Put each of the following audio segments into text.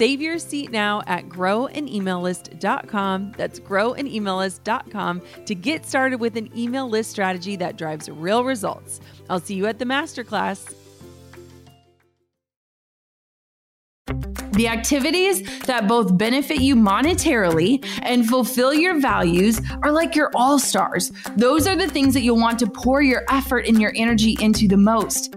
Save your seat now at growanemaillist.com. That's growanemaillist.com to get started with an email list strategy that drives real results. I'll see you at the masterclass. The activities that both benefit you monetarily and fulfill your values are like your all stars. Those are the things that you'll want to pour your effort and your energy into the most.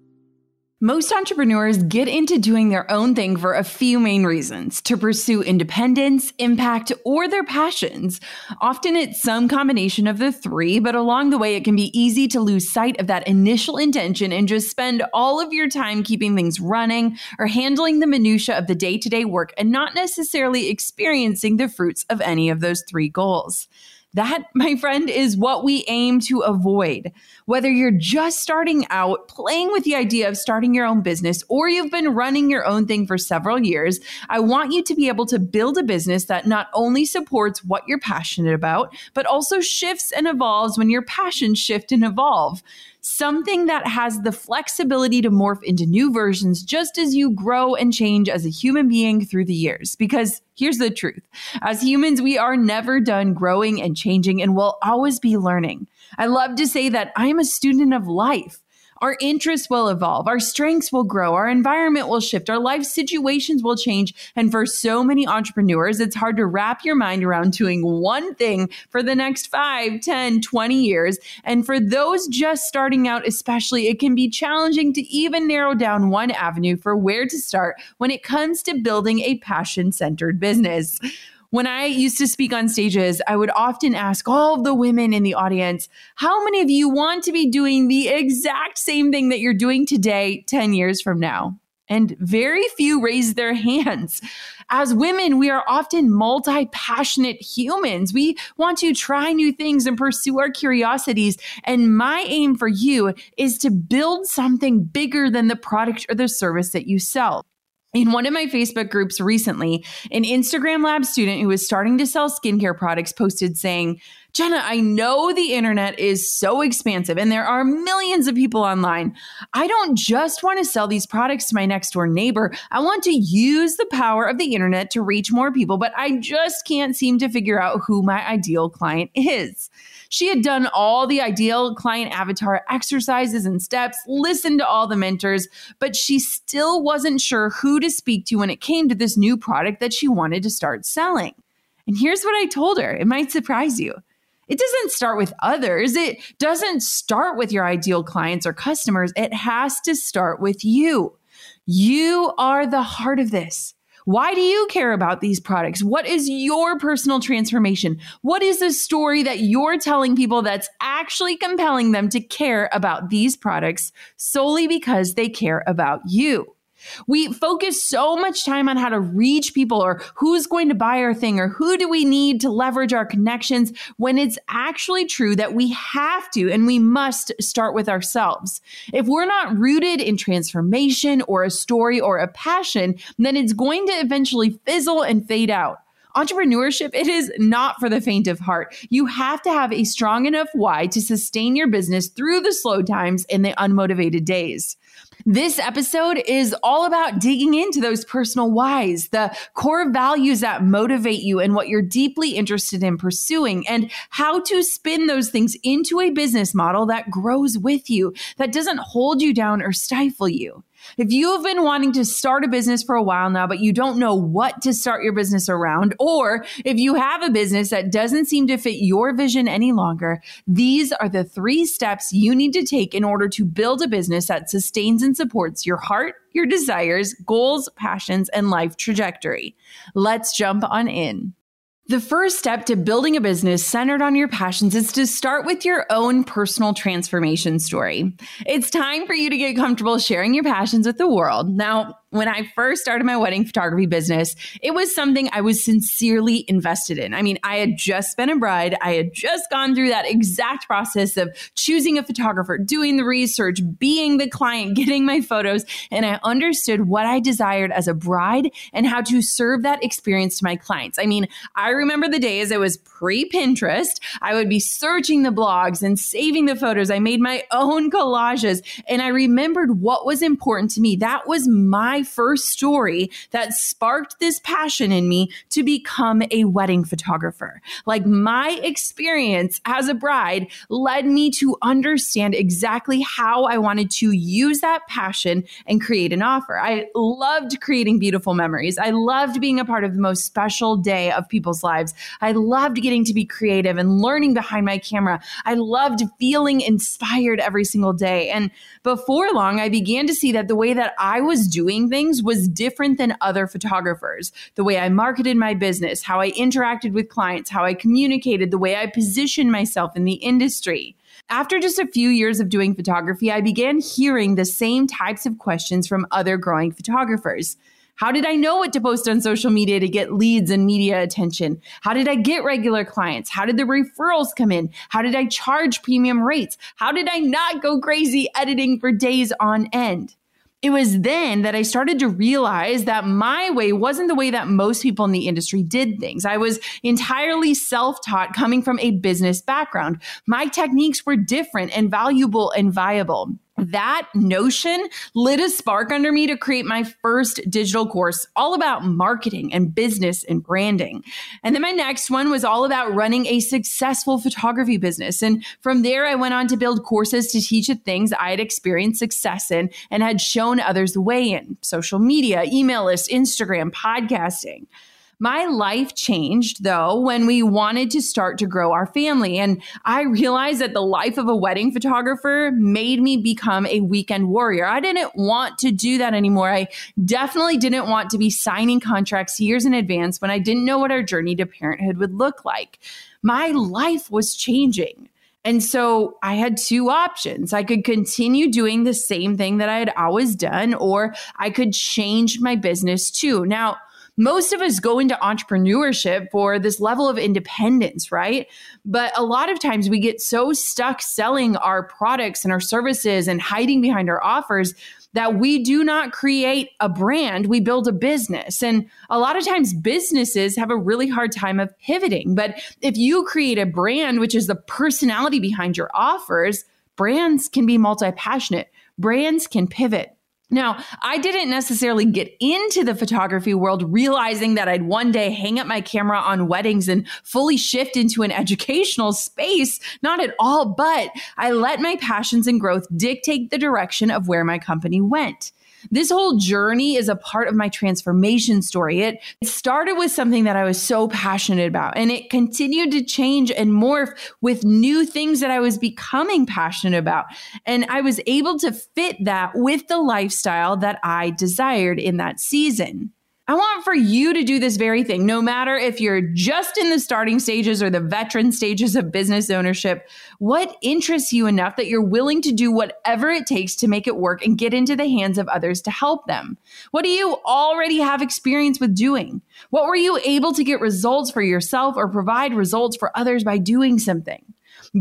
Most entrepreneurs get into doing their own thing for a few main reasons to pursue independence, impact, or their passions. Often it's some combination of the three, but along the way, it can be easy to lose sight of that initial intention and just spend all of your time keeping things running or handling the minutiae of the day to day work and not necessarily experiencing the fruits of any of those three goals. That, my friend, is what we aim to avoid. Whether you're just starting out, playing with the idea of starting your own business, or you've been running your own thing for several years, I want you to be able to build a business that not only supports what you're passionate about, but also shifts and evolves when your passions shift and evolve something that has the flexibility to morph into new versions just as you grow and change as a human being through the years. Because here's the truth as humans, we are never done growing and changing and will always be learning. I love to say that I'm a student of life. Our interests will evolve, our strengths will grow, our environment will shift, our life situations will change. And for so many entrepreneurs, it's hard to wrap your mind around doing one thing for the next 5, 10, 20 years. And for those just starting out, especially, it can be challenging to even narrow down one avenue for where to start when it comes to building a passion centered business. When I used to speak on stages, I would often ask all of the women in the audience, how many of you want to be doing the exact same thing that you're doing today 10 years from now? And very few raise their hands. As women, we are often multi passionate humans. We want to try new things and pursue our curiosities. And my aim for you is to build something bigger than the product or the service that you sell in one of my Facebook groups recently, an Instagram lab student who was starting to sell skincare products posted saying, Jenna, I know the internet is so expansive and there are millions of people online. I don't just want to sell these products to my next door neighbor. I want to use the power of the internet to reach more people, but I just can't seem to figure out who my ideal client is. She had done all the ideal client avatar exercises and steps, listened to all the mentors, but she still wasn't sure who to speak to when it came to this new product that she wanted to start selling. And here's what I told her it might surprise you. It doesn't start with others. It doesn't start with your ideal clients or customers. It has to start with you. You are the heart of this. Why do you care about these products? What is your personal transformation? What is the story that you're telling people that's actually compelling them to care about these products solely because they care about you? We focus so much time on how to reach people or who's going to buy our thing or who do we need to leverage our connections when it's actually true that we have to and we must start with ourselves. If we're not rooted in transformation or a story or a passion, then it's going to eventually fizzle and fade out. Entrepreneurship, it is not for the faint of heart. You have to have a strong enough why to sustain your business through the slow times and the unmotivated days. This episode is all about digging into those personal whys, the core values that motivate you and what you're deeply interested in pursuing, and how to spin those things into a business model that grows with you, that doesn't hold you down or stifle you. If you have been wanting to start a business for a while now, but you don't know what to start your business around, or if you have a business that doesn't seem to fit your vision any longer, these are the three steps you need to take in order to build a business that sustains and supports your heart, your desires, goals, passions, and life trajectory. Let's jump on in. The first step to building a business centered on your passions is to start with your own personal transformation story. It's time for you to get comfortable sharing your passions with the world. Now, when I first started my wedding photography business, it was something I was sincerely invested in. I mean, I had just been a bride. I had just gone through that exact process of choosing a photographer, doing the research, being the client, getting my photos, and I understood what I desired as a bride and how to serve that experience to my clients. I mean, I remember the days it was pre Pinterest. I would be searching the blogs and saving the photos. I made my own collages and I remembered what was important to me. That was my first story that sparked this passion in me to become a wedding photographer. Like my experience as a bride led me to understand exactly how I wanted to use that passion and create an offer. I loved creating beautiful memories. I loved being a part of the most special day of people's lives. I loved getting to be creative and learning behind my camera. I loved feeling inspired every single day. And before long, I began to see that the way that I was doing things was different than other photographers. The way I marketed my business, how I interacted with clients, how I communicated, the way I positioned myself in the industry. After just a few years of doing photography, I began hearing the same types of questions from other growing photographers. How did I know what to post on social media to get leads and media attention? How did I get regular clients? How did the referrals come in? How did I charge premium rates? How did I not go crazy editing for days on end? It was then that I started to realize that my way wasn't the way that most people in the industry did things. I was entirely self taught coming from a business background. My techniques were different and valuable and viable that notion lit a spark under me to create my first digital course all about marketing and business and branding. And then my next one was all about running a successful photography business. And from there, I went on to build courses to teach the things I had experienced success in and had shown others the way in social media, email lists, Instagram, podcasting. My life changed though when we wanted to start to grow our family. And I realized that the life of a wedding photographer made me become a weekend warrior. I didn't want to do that anymore. I definitely didn't want to be signing contracts years in advance when I didn't know what our journey to parenthood would look like. My life was changing. And so I had two options. I could continue doing the same thing that I had always done, or I could change my business too. Now, most of us go into entrepreneurship for this level of independence, right? But a lot of times we get so stuck selling our products and our services and hiding behind our offers that we do not create a brand, we build a business. And a lot of times businesses have a really hard time of pivoting. But if you create a brand, which is the personality behind your offers, brands can be multi passionate, brands can pivot. Now, I didn't necessarily get into the photography world realizing that I'd one day hang up my camera on weddings and fully shift into an educational space. Not at all, but I let my passions and growth dictate the direction of where my company went. This whole journey is a part of my transformation story. It started with something that I was so passionate about, and it continued to change and morph with new things that I was becoming passionate about. And I was able to fit that with the lifestyle that I desired in that season. I want for you to do this very thing, no matter if you're just in the starting stages or the veteran stages of business ownership. What interests you enough that you're willing to do whatever it takes to make it work and get into the hands of others to help them? What do you already have experience with doing? What were you able to get results for yourself or provide results for others by doing something?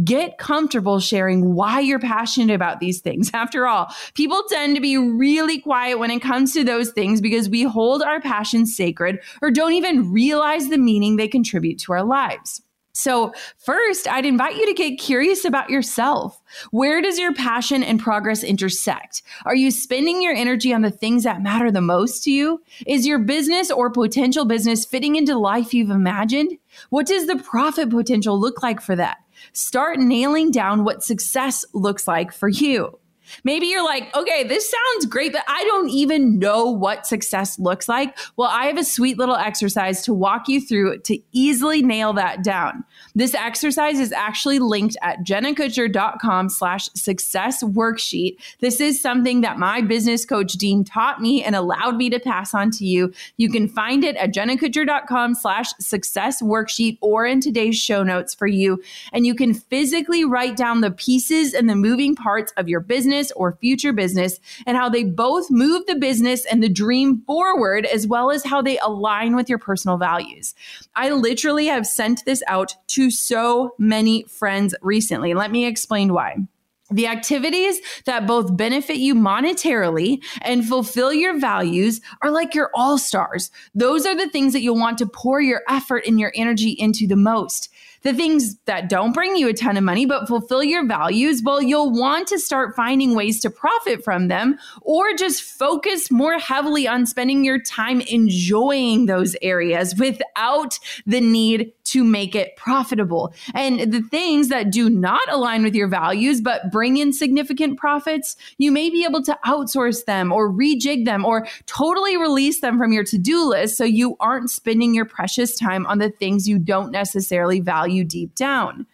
Get comfortable sharing why you're passionate about these things. After all, people tend to be really quiet when it comes to those things because we hold our passions sacred or don't even realize the meaning they contribute to our lives. So, first, I'd invite you to get curious about yourself. Where does your passion and progress intersect? Are you spending your energy on the things that matter the most to you? Is your business or potential business fitting into life you've imagined? What does the profit potential look like for that? Start nailing down what success looks like for you. Maybe you're like, okay, this sounds great, but I don't even know what success looks like. Well, I have a sweet little exercise to walk you through to easily nail that down. This exercise is actually linked at jennakutcher.com slash success worksheet. This is something that my business coach Dean taught me and allowed me to pass on to you. You can find it at jennakutcher.com slash success worksheet or in today's show notes for you. And you can physically write down the pieces and the moving parts of your business business or future business and how they both move the business and the dream forward, as well as how they align with your personal values. I literally have sent this out to so many friends recently. Let me explain why. The activities that both benefit you monetarily and fulfill your values are like your all stars. Those are the things that you'll want to pour your effort and your energy into the most. The things that don't bring you a ton of money but fulfill your values, well, you'll want to start finding ways to profit from them or just focus more heavily on spending your time enjoying those areas without the need to make it profitable. And the things that do not align with your values but bring in significant profits, you may be able to outsource them or rejig them or totally release them from your to do list so you aren't spending your precious time on the things you don't necessarily value deep down.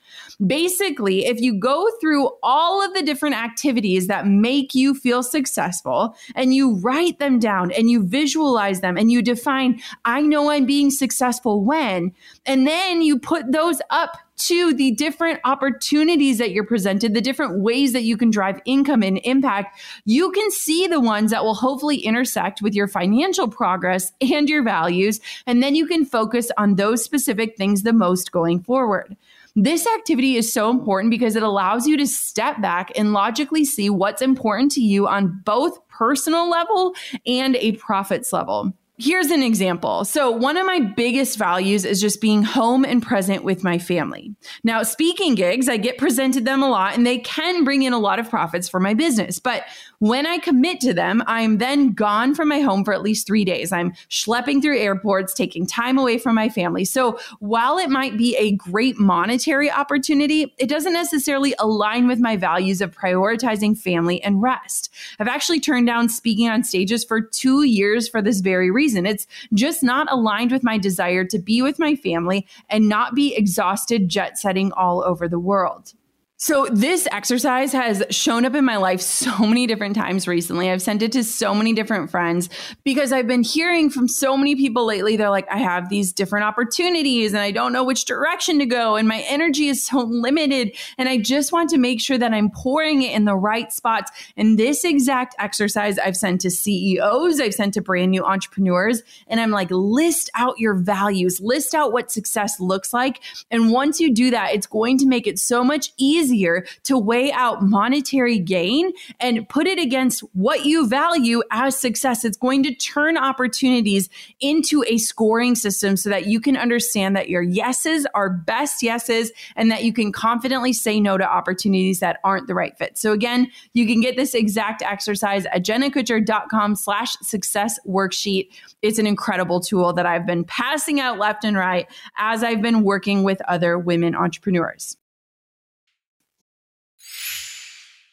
Basically, if you go through all of the different activities that make you feel successful and you write them down and you visualize them and you define, I know I'm being successful when, and then you put those up to the different opportunities that you're presented, the different ways that you can drive income and impact, you can see the ones that will hopefully intersect with your financial progress and your values. And then you can focus on those specific things the most going forward. This activity is so important because it allows you to step back and logically see what's important to you on both personal level and a profits level. Here's an example. So, one of my biggest values is just being home and present with my family. Now, speaking gigs, I get presented them a lot and they can bring in a lot of profits for my business. But when I commit to them, I'm then gone from my home for at least three days. I'm schlepping through airports, taking time away from my family. So while it might be a great monetary opportunity, it doesn't necessarily align with my values of prioritizing family and rest. I've actually turned down speaking on stages for two years for this very reason. It's just not aligned with my desire to be with my family and not be exhausted jet setting all over the world. So, this exercise has shown up in my life so many different times recently. I've sent it to so many different friends because I've been hearing from so many people lately. They're like, I have these different opportunities and I don't know which direction to go. And my energy is so limited. And I just want to make sure that I'm pouring it in the right spots. And this exact exercise I've sent to CEOs, I've sent to brand new entrepreneurs. And I'm like, list out your values, list out what success looks like. And once you do that, it's going to make it so much easier easier to weigh out monetary gain and put it against what you value as success. It's going to turn opportunities into a scoring system so that you can understand that your yeses are best yeses and that you can confidently say no to opportunities that aren't the right fit. So again, you can get this exact exercise at jennakutcher.com slash success worksheet. It's an incredible tool that I've been passing out left and right as I've been working with other women entrepreneurs.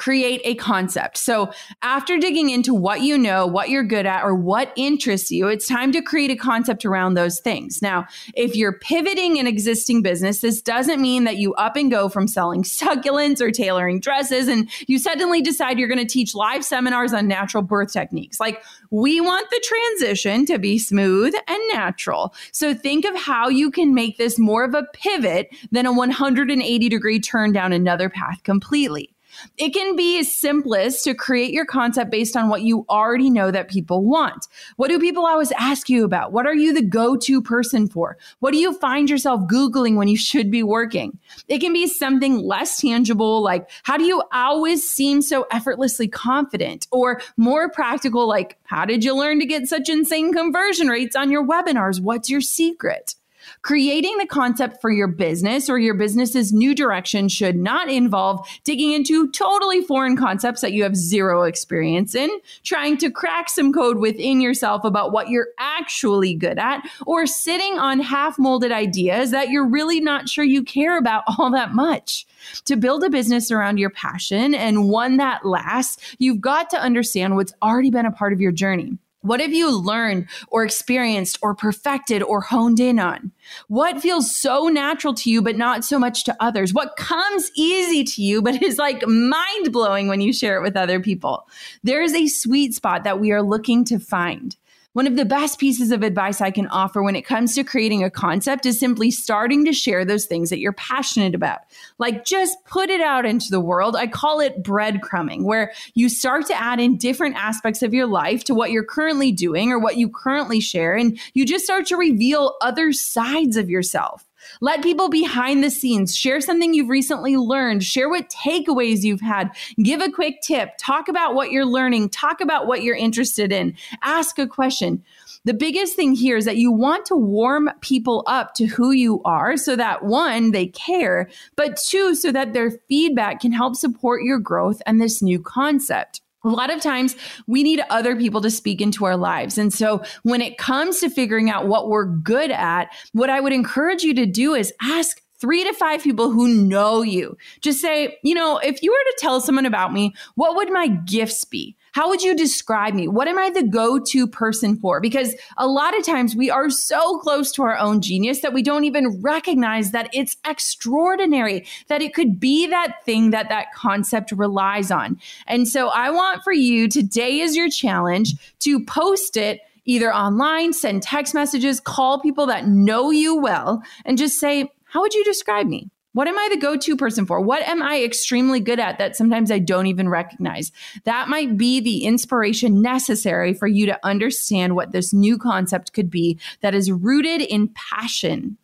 create a concept. So, after digging into what you know, what you're good at, or what interests you, it's time to create a concept around those things. Now, if you're pivoting an existing business, this doesn't mean that you up and go from selling succulents or tailoring dresses and you suddenly decide you're going to teach live seminars on natural birth techniques. Like, we want the transition to be smooth and natural. So, think of how you can make this more of a pivot than a 180 degree turn down another path completely. It can be as simplest to create your concept based on what you already know that people want. What do people always ask you about? What are you the go to person for? What do you find yourself Googling when you should be working? It can be something less tangible, like how do you always seem so effortlessly confident? Or more practical, like how did you learn to get such insane conversion rates on your webinars? What's your secret? Creating the concept for your business or your business's new direction should not involve digging into totally foreign concepts that you have zero experience in, trying to crack some code within yourself about what you're actually good at, or sitting on half molded ideas that you're really not sure you care about all that much. To build a business around your passion and one that lasts, you've got to understand what's already been a part of your journey. What have you learned or experienced or perfected or honed in on? What feels so natural to you, but not so much to others? What comes easy to you, but is like mind blowing when you share it with other people? There is a sweet spot that we are looking to find. One of the best pieces of advice I can offer when it comes to creating a concept is simply starting to share those things that you're passionate about. Like just put it out into the world. I call it breadcrumbing, where you start to add in different aspects of your life to what you're currently doing or what you currently share. And you just start to reveal other sides of yourself. Let people behind the scenes share something you've recently learned, share what takeaways you've had, give a quick tip, talk about what you're learning, talk about what you're interested in, ask a question. The biggest thing here is that you want to warm people up to who you are so that one, they care, but two, so that their feedback can help support your growth and this new concept. A lot of times we need other people to speak into our lives. And so when it comes to figuring out what we're good at, what I would encourage you to do is ask three to five people who know you. Just say, you know, if you were to tell someone about me, what would my gifts be? How would you describe me? What am I the go to person for? Because a lot of times we are so close to our own genius that we don't even recognize that it's extraordinary, that it could be that thing that that concept relies on. And so I want for you today is your challenge to post it either online, send text messages, call people that know you well, and just say, How would you describe me? What am I the go to person for? What am I extremely good at that sometimes I don't even recognize? That might be the inspiration necessary for you to understand what this new concept could be that is rooted in passion.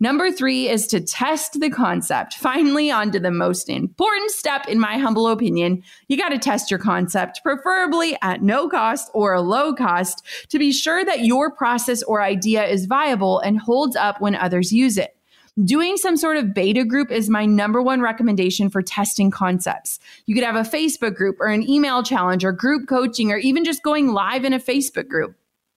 Number three is to test the concept. Finally, on to the most important step, in my humble opinion. You got to test your concept, preferably at no cost or a low cost, to be sure that your process or idea is viable and holds up when others use it. Doing some sort of beta group is my number one recommendation for testing concepts. You could have a Facebook group or an email challenge or group coaching or even just going live in a Facebook group.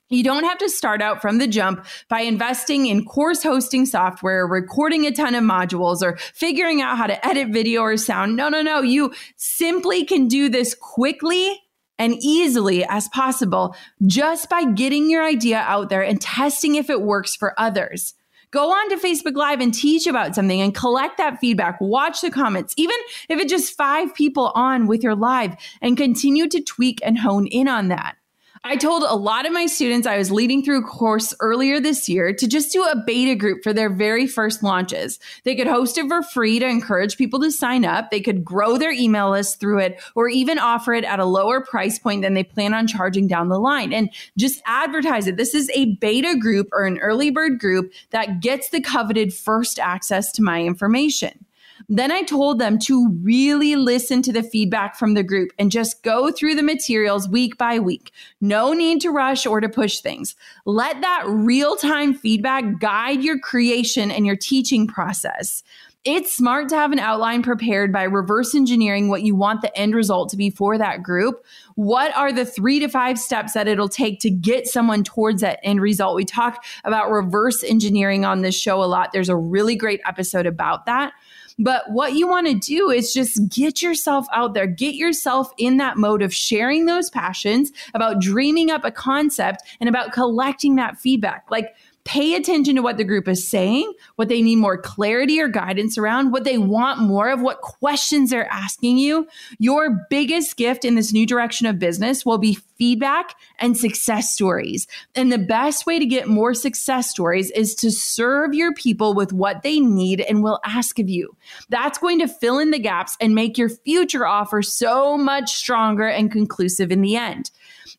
You don't have to start out from the jump by investing in course hosting software, recording a ton of modules, or figuring out how to edit video or sound. No, no, no. You simply can do this quickly and easily as possible just by getting your idea out there and testing if it works for others. Go on to Facebook Live and teach about something and collect that feedback. Watch the comments, even if it's just five people on with your live, and continue to tweak and hone in on that. I told a lot of my students I was leading through a course earlier this year to just do a beta group for their very first launches. They could host it for free to encourage people to sign up. They could grow their email list through it or even offer it at a lower price point than they plan on charging down the line and just advertise it. This is a beta group or an early bird group that gets the coveted first access to my information. Then I told them to really listen to the feedback from the group and just go through the materials week by week. No need to rush or to push things. Let that real time feedback guide your creation and your teaching process. It's smart to have an outline prepared by reverse engineering what you want the end result to be for that group. What are the three to five steps that it'll take to get someone towards that end result? We talk about reverse engineering on this show a lot. There's a really great episode about that. But what you want to do is just get yourself out there, get yourself in that mode of sharing those passions, about dreaming up a concept, and about collecting that feedback. Like, pay attention to what the group is saying, what they need more clarity or guidance around, what they want more of, what questions they're asking you. Your biggest gift in this new direction of business will be feedback and success stories. And the best way to get more success stories is to serve your people with what they need and will ask of you. That's going to fill in the gaps and make your future offer so much stronger and conclusive in the end.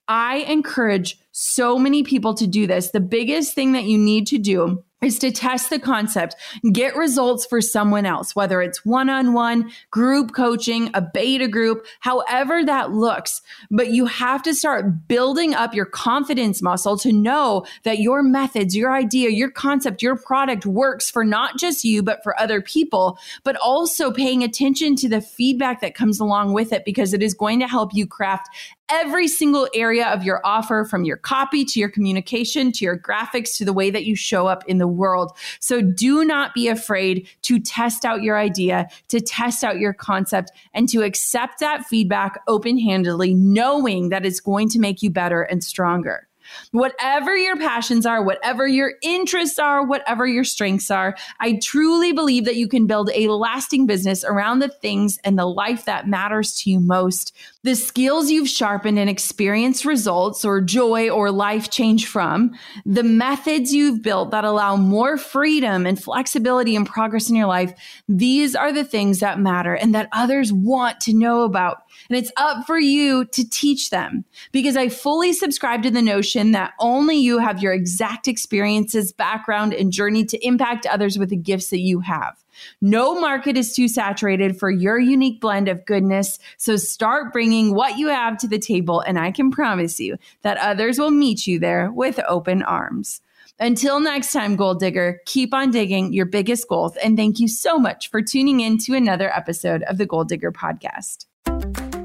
I encourage so many people to do this. The biggest thing that you need to do is to test the concept, get results for someone else, whether it's one on one, group coaching, a beta group, however that looks. But you have to start building up your confidence muscle to know that your methods, your idea, your concept, your product works for not just you, but for other people, but also paying attention to the feedback that comes along with it because it is going to help you craft every single area of your offer from your copy to your communication to your graphics to the way that you show up in the world. So do not be afraid to test out your idea, to test out your concept, and to accept that feedback open handedly, knowing that it's going to make you better and stronger. Whatever your passions are, whatever your interests are, whatever your strengths are, I truly believe that you can build a lasting business around the things and the life that matters to you most. The skills you've sharpened and experienced results or joy or life change from, the methods you've built that allow more freedom and flexibility and progress in your life, these are the things that matter and that others want to know about. And it's up for you to teach them because I fully subscribe to the notion that only you have your exact experiences, background, and journey to impact others with the gifts that you have. No market is too saturated for your unique blend of goodness. So start bringing what you have to the table, and I can promise you that others will meet you there with open arms. Until next time, Goal Digger, keep on digging your biggest goals. And thank you so much for tuning in to another episode of the Goal Digger podcast.